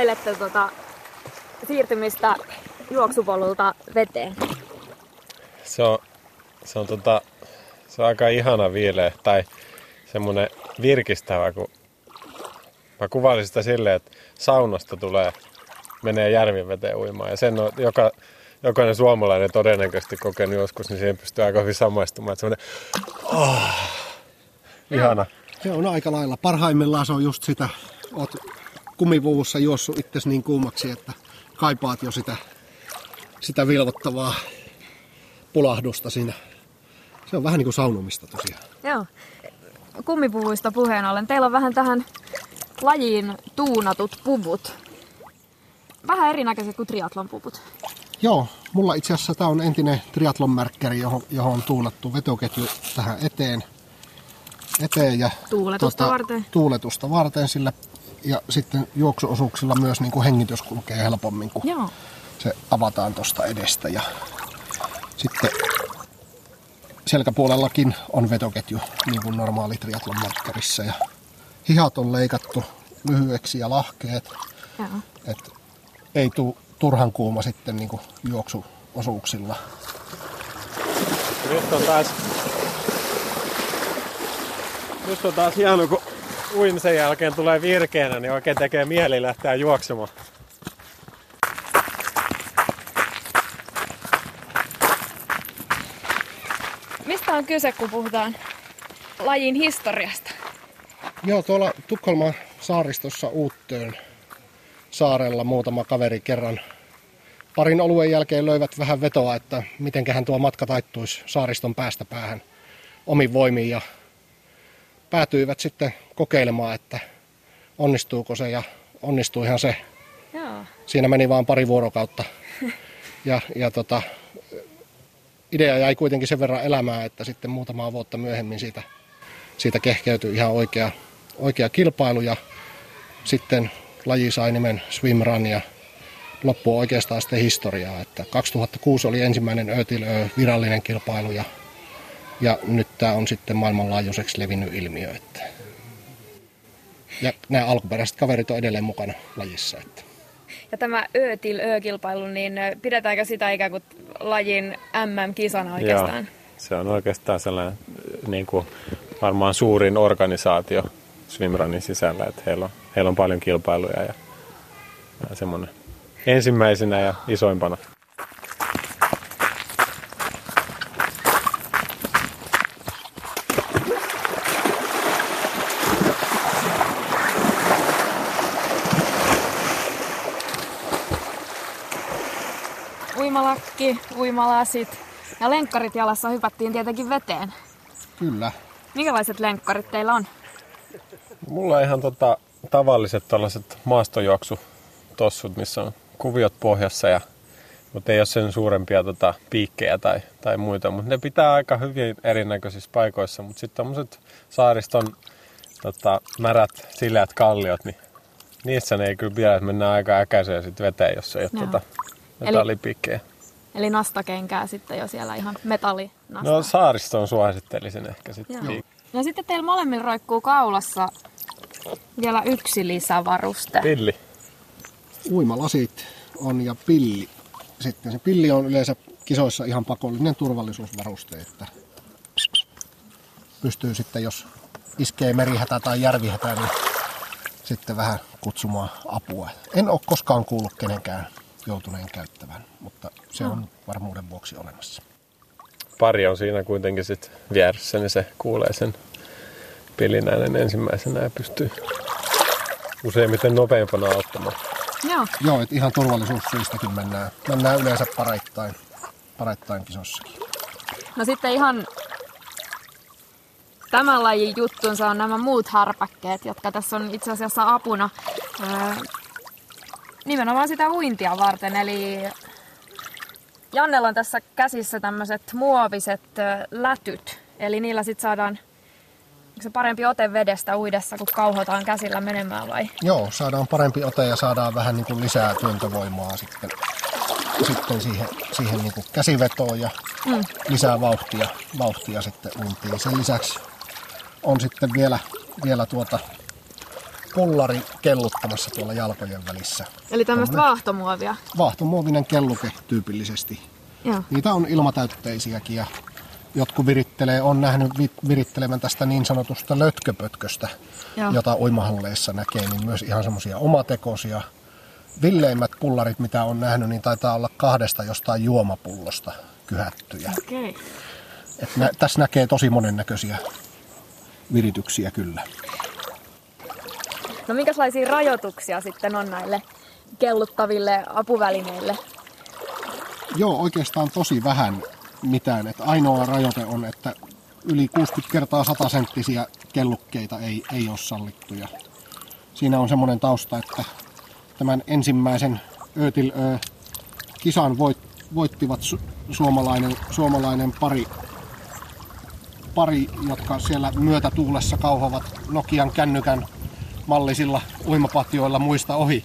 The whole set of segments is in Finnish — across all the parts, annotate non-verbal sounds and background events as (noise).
kuvailette tota siirtymistä juoksupolulta veteen? Se on, se on, tota, se on aika ihana viileä tai semmoinen virkistävä, kun mä kuvailisin sitä silleen, että saunasta tulee, menee järvin veteen uimaan. Ja sen on joka, jokainen suomalainen todennäköisesti kokenut joskus, niin siihen pystyy aika hyvin samaistumaan. Että semmoinen, oh, ihana. Se on aika lailla. Parhaimmillaan se on just sitä, oot kumivuvussa juossut itsesi niin kuumaksi, että kaipaat jo sitä, sitä vilvottavaa pulahdusta siinä. Se on vähän niin kuin saunumista tosiaan. Joo. Kummipuvuista puheen ollen. Teillä on vähän tähän lajiin tuunatut puvut. Vähän erinäköiset kuin triatlon puvut. Joo, mulla itse asiassa tämä on entinen triatlon märkkäri, johon, johon on tuulattu vetoketju tähän eteen. eteen ja, Tuuletusta varten. Tuuletusta varten sillä ja sitten juoksuosuuksilla myös niin kuin hengitys kulkee helpommin, kun Joo. se avataan tuosta edestä. Ja sitten selkäpuolellakin on vetoketju, niin kuin normaali triatlon märkkärissä. Ja hihat on leikattu lyhyeksi ja lahkeet, Joo. että ei tule turhan kuuma sitten niin kuin juoksuosuuksilla. Nyt on taas, nyt on taas hieno, kun uimisen jälkeen tulee virkeänä, niin oikein tekee mieli lähteä juoksemaan. Mistä on kyse, kun puhutaan lajin historiasta? Joo, tuolla Tukholman saaristossa Uuttöön saarella muutama kaveri kerran parin oluen jälkeen löivät vähän vetoa, että mitenköhän tuo matka taittuisi saariston päästä päähän omin voimiin ja päätyivät sitten kokeilemaan, että onnistuuko se ja onnistuihan se. Joo. Siinä meni vain pari vuorokautta (laughs) ja, ja tota, idea jäi kuitenkin sen verran elämään, että sitten muutamaa vuotta myöhemmin siitä, siitä kehkeytyi ihan oikea, oikea kilpailu ja sitten laji sai nimen Swim Run ja loppuu oikeastaan sitten historiaa. Että 2006 oli ensimmäinen Ötilö virallinen kilpailu ja, ja nyt tämä on sitten maailmanlaajuiseksi levinnyt ilmiö. Että. Ja nämä alkuperäiset kaverit on edelleen mukana lajissa. Että. Ja tämä Ötil Ö-kilpailu, niin pidetäänkö sitä ikään kuin lajin MM-kisana oikeastaan? Joo, se on oikeastaan sellainen niin kuin varmaan suurin organisaatio Swimrunin sisällä, että heillä on, heillä on paljon kilpailuja ja, ja semmoinen ensimmäisenä ja isoimpana. Uimalakki, uimalasit ja lenkkarit jalassa hypättiin tietenkin veteen. Kyllä. Minkälaiset lenkkarit teillä on? Mulla on ihan tota, tavalliset tällaiset maastojuoksutossut, missä on kuviot pohjassa, ja, mutta ei ole sen suurempia tota, piikkejä tai, tai muita. Mutta ne pitää aika hyvin erinäköisissä paikoissa. Mutta sitten tämmöiset saariston tota, märät, sileät kalliot, niin niissä ne ei kyllä pidä, että mennään aika äkäiseen sit veteen, jos ei ole Joo. Tota, Eli-. Eli nastakenkää sitten jo siellä ihan metallinasta. No saaristoon suosittelisin ehkä sitten. Joo. Ja sitten teillä molemmilla roikkuu kaulassa vielä yksi lisävaruste. Pilli. Uimalasit on ja pilli. Sitten se pilli on yleensä kisoissa ihan pakollinen turvallisuusvaruste, että pystyy sitten, jos iskee merihätä tai järvihätä, niin sitten vähän kutsumaan apua. En ole koskaan kuullut kenenkään joutuneen käyttävän, mutta se on varmuuden vuoksi olemassa. pari on siinä kuitenkin sit vieressä, niin se kuulee sen pilinäänen ensimmäisenä ja pystyy useimmiten nopeampana auttamaan. Joo. Joo, että ihan turvallisuussyistäkin mennään, mennään yleensä pareittain, pareittain kisossakin. No sitten ihan tämän lajin juttunsa on nämä muut harpakkeet, jotka tässä on itse asiassa apuna öö, nimenomaan sitä uintia varten. Eli Jannella on tässä käsissä tämmöiset muoviset lätyt. Eli niillä sitten saadaan onko se parempi ote vedestä uidessa, kun kauhotaan käsillä menemään vai? Joo, saadaan parempi ote ja saadaan vähän niin kuin lisää työntövoimaa sitten, sitten siihen, siihen niin kuin käsivetoon ja Mm. lisää vauhtia, vauhtia sitten uintiin. Sen lisäksi on sitten vielä, vielä tuota pullari kelluttamassa tuolla jalkojen välissä. Eli tämmöistä vaahtomuovia. Vaahtomuovinen kelluke tyypillisesti. Joo. Niitä on ilmatäytteisiäkin ja jotkut virittelee, on nähnyt vi- virittelevän tästä niin sanotusta lötköpötköstä, Joo. jota uimahalleissa näkee, niin myös ihan semmoisia omatekoisia. Villeimmät pullarit, mitä on nähnyt, niin taitaa olla kahdesta jostain juomapullosta kyhättyjä. Okay. Et nä- tässä näkee tosi monennäköisiä virityksiä kyllä. No minkälaisia rajoituksia sitten on näille kelluttaville apuvälineille? Joo, oikeastaan tosi vähän mitään. Et ainoa rajoite on, että yli 60 kertaa 100 senttisiä kellukkeita ei, ei ole sallittuja. Siinä on semmoinen tausta, että tämän ensimmäisen Ötil Ö kisan voit, voittivat su, suomalainen, suomalainen pari, pari, jotka siellä myötätuulessa kauhovat Nokian kännykän mallisilla uimapatjoilla muista ohi.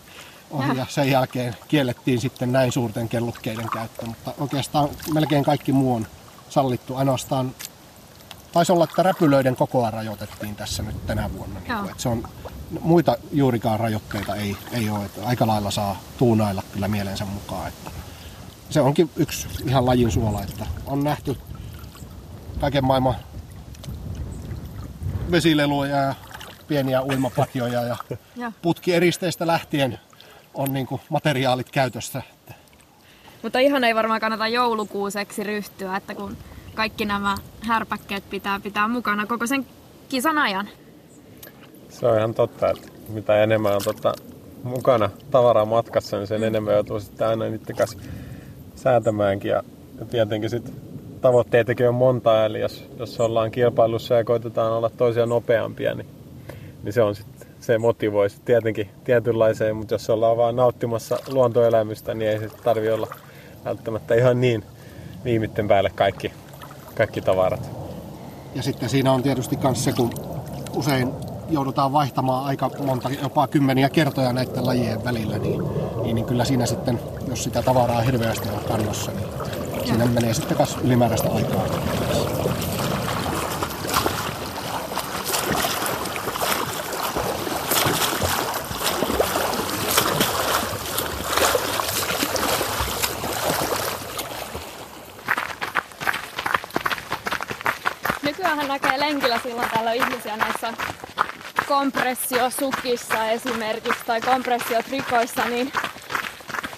ohi ja sen jälkeen kiellettiin sitten näin suurten kellukkeiden käyttö, mutta oikeastaan melkein kaikki muu on sallittu. Ainoastaan taisi olla, että räpylöiden kokoa rajoitettiin tässä nyt tänä vuonna. Niin kuin, että se on, muita juurikaan rajoitteita ei, ei ole. Että aika lailla saa tuunailla kyllä mielensä mukaan. Että se onkin yksi ihan lajin suola, että on nähty kaiken maailman vesileluja ja pieniä uimapatjoja ja putkieristeistä lähtien on niin kuin materiaalit käytössä. Mutta ihan ei varmaan kannata joulukuuseksi ryhtyä, että kun kaikki nämä härpäkkeet pitää pitää mukana koko sen kisan ajan. Se on ihan totta, että mitä enemmän on tota, mukana tavaraa matkassa, niin sen enemmän joutuu sitten aina niiden kanssa säätämäänkin. Ja, ja tietenkin sitten tavoitteitakin on monta, eli jos, jos ollaan kilpailussa ja koitetaan olla toisia nopeampia, niin, niin se on sitten se motivoi sit tietenkin tietynlaiseen, mutta jos ollaan vaan nauttimassa luontoelämystä, niin ei se tarvi olla välttämättä ihan niin viimitten päälle kaikki, kaikki tavarat. Ja sitten siinä on tietysti myös se, kun usein joudutaan vaihtamaan aika monta, jopa kymmeniä kertoja näiden lajien välillä, niin, niin, niin kyllä siinä sitten, jos sitä tavaraa hirveästi on kannossa, niin siinä menee sitten myös ylimääräistä aikaa. Nykyään näkee lenkillä silloin täällä ihmisiä näissä kompressiosukissa esimerkiksi tai kompressiotrikoissa, niin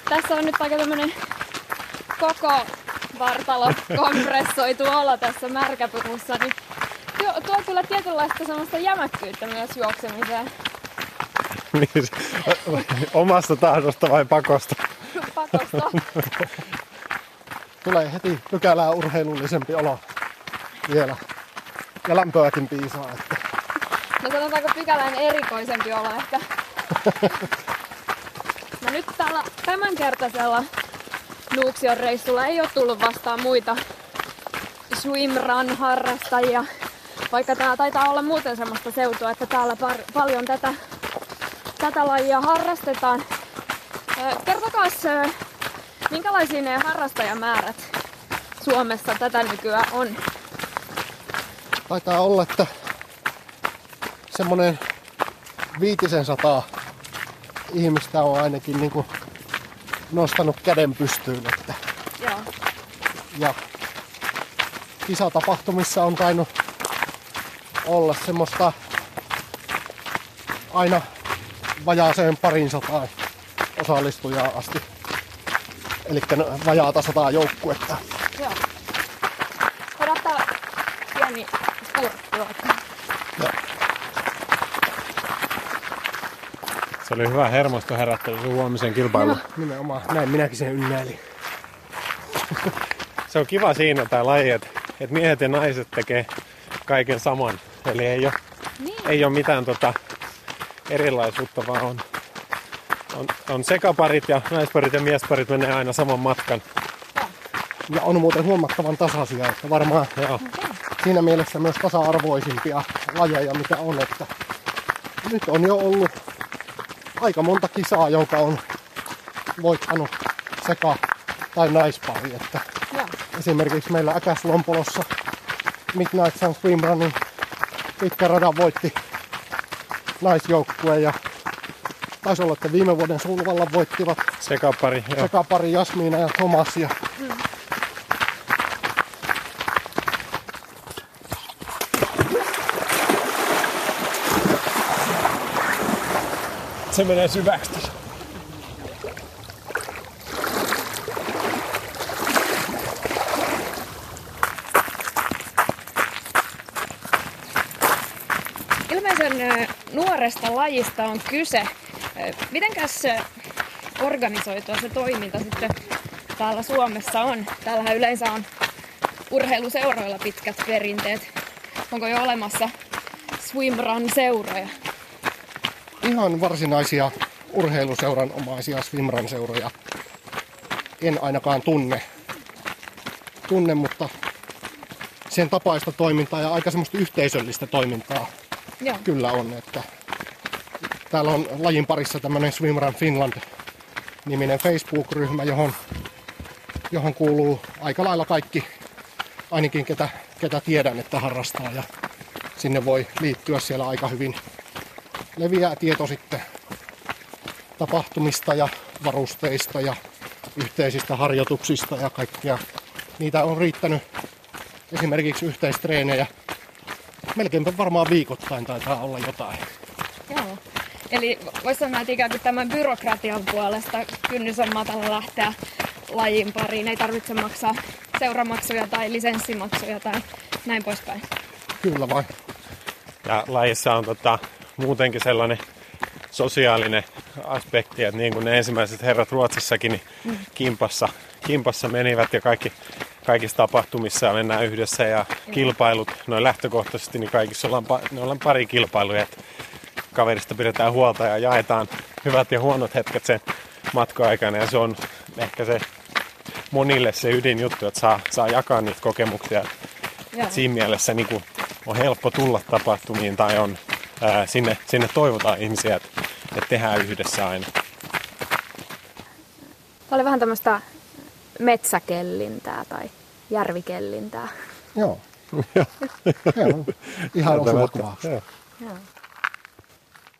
tässä on nyt aika tämmönen koko vartalo (laughs) kompressoitu olo tässä märkäpukussa, niin tuo, tuo kyllä tietynlaista semmoista jämäkkyyttä myös juoksemiseen. (laughs) Niin Omasta tahdosta vai pakosta? (laughs) Pakosta. Tulee heti pykälää urheilullisempi olo vielä. Ja lämpöäkin piisaa. Että No sanotaanko pykälän erikoisempi olo ehkä. (laughs) No nyt tällä tämänkertaisella Nuuksion reissulla ei ole tullut vastaan muita swimrun harrastajia. Vaikka tää taitaa olla muuten semmoista seutua, että täällä par- paljon tätä, tätä lajia harrastetaan. Ö, minkälaisia ne harrastajamäärät Suomessa tätä nykyään on? taitaa olla, että semmonen viitisen sataa ihmistä on ainakin niin kuin nostanut käden pystyyn. Että, Joo. ja kisatapahtumissa on tainnut olla semmoista aina vajaaseen parin sataan osallistujaa asti. Eli vajaata sataa joukkuetta. Joo. Odottaa pieni spurtti vaikka. Ja Se oli hyvä hermosto herättely sun huomisen kilpailuun. nimenomaan näin minäkin sen ynnäilin. Se on kiva siinä tämä laji, että, että miehet ja naiset tekee kaiken saman. Eli ei ole, Niin. ei ole mitään tota erilaisuutta, vaan on, on, on sekaparit ja naisparit ja miesparit menee aina saman matkan. Ja on muuten huomattavan tasaisia, että varmaan Joo. siinä mielessä myös tasa-arvoisimpia lajeja, mitä on. Että nyt on jo ollut aika monta kisaa, jonka on voittanut sekä tai naispari. Että Joo. esimerkiksi meillä Äkäslompolossa Midnight Sun Swim Runin pitkän radan voitti naisjoukkue ja taisi olla, että viime vuoden sulvalla voittivat Sekapari. Joo. sekapari Jasmiina ja Thomas ja Se menee syväksi. Ilmeisen nuoresta lajista on kyse. Mitenkäs organisoitua se toiminta sitten täällä Suomessa on? Täällähän yleensä on urheiluseuroilla pitkät perinteet. Onko jo olemassa swimrun seuroja? Ihan varsinaisia urheiluseuran omaisia swimran seuroja en ainakaan tunne. tunne, mutta sen tapaista toimintaa ja aika semmoista yhteisöllistä toimintaa Joo. kyllä on. Että täällä on lajin parissa tämmöinen Swimrun Finland-niminen Facebook-ryhmä, johon, johon kuuluu aika lailla kaikki, ainakin ketä, ketä tiedän, että harrastaa. Ja sinne voi liittyä siellä aika hyvin. Leviää tieto sitten tapahtumista ja varusteista ja yhteisistä harjoituksista ja kaikkea. Niitä on riittänyt esimerkiksi yhteistreenejä. Melkeinpä varmaan viikoittain taitaa olla jotain. Joo. Eli voisi sanoa, että ikään kuin tämän byrokratian puolesta kynnys on matala lähteä lajin pariin. Ei tarvitse maksaa seuramaksuja tai lisenssimaksuja tai näin poispäin. Kyllä vai? Ja lajissa on tota, muutenkin sellainen sosiaalinen aspekti, että niin kuin ne ensimmäiset herrat Ruotsissakin niin kimpassa, kimpassa menivät ja kaikki, kaikissa tapahtumissa mennään yhdessä ja kilpailut, noin lähtökohtaisesti, niin kaikissa ollaan, ne ollaan pari kilpailuja, että kaverista pidetään huolta ja jaetaan hyvät ja huonot hetket sen matka-aikana ja se on ehkä se monille se ydinjuttu, että saa, saa jakaa niitä kokemuksia. Joo. Siinä mielessä niin kuin on helppo tulla tapahtumiin tai on, ää, sinne, sinne toivotaan ihmisiä, että, että tehdään yhdessä aina. Tämä oli vähän tämmöistä metsäkellintää tai järvikellintää. Joo. (laughs) On ihan osuva kuvaus. Joo. Joo.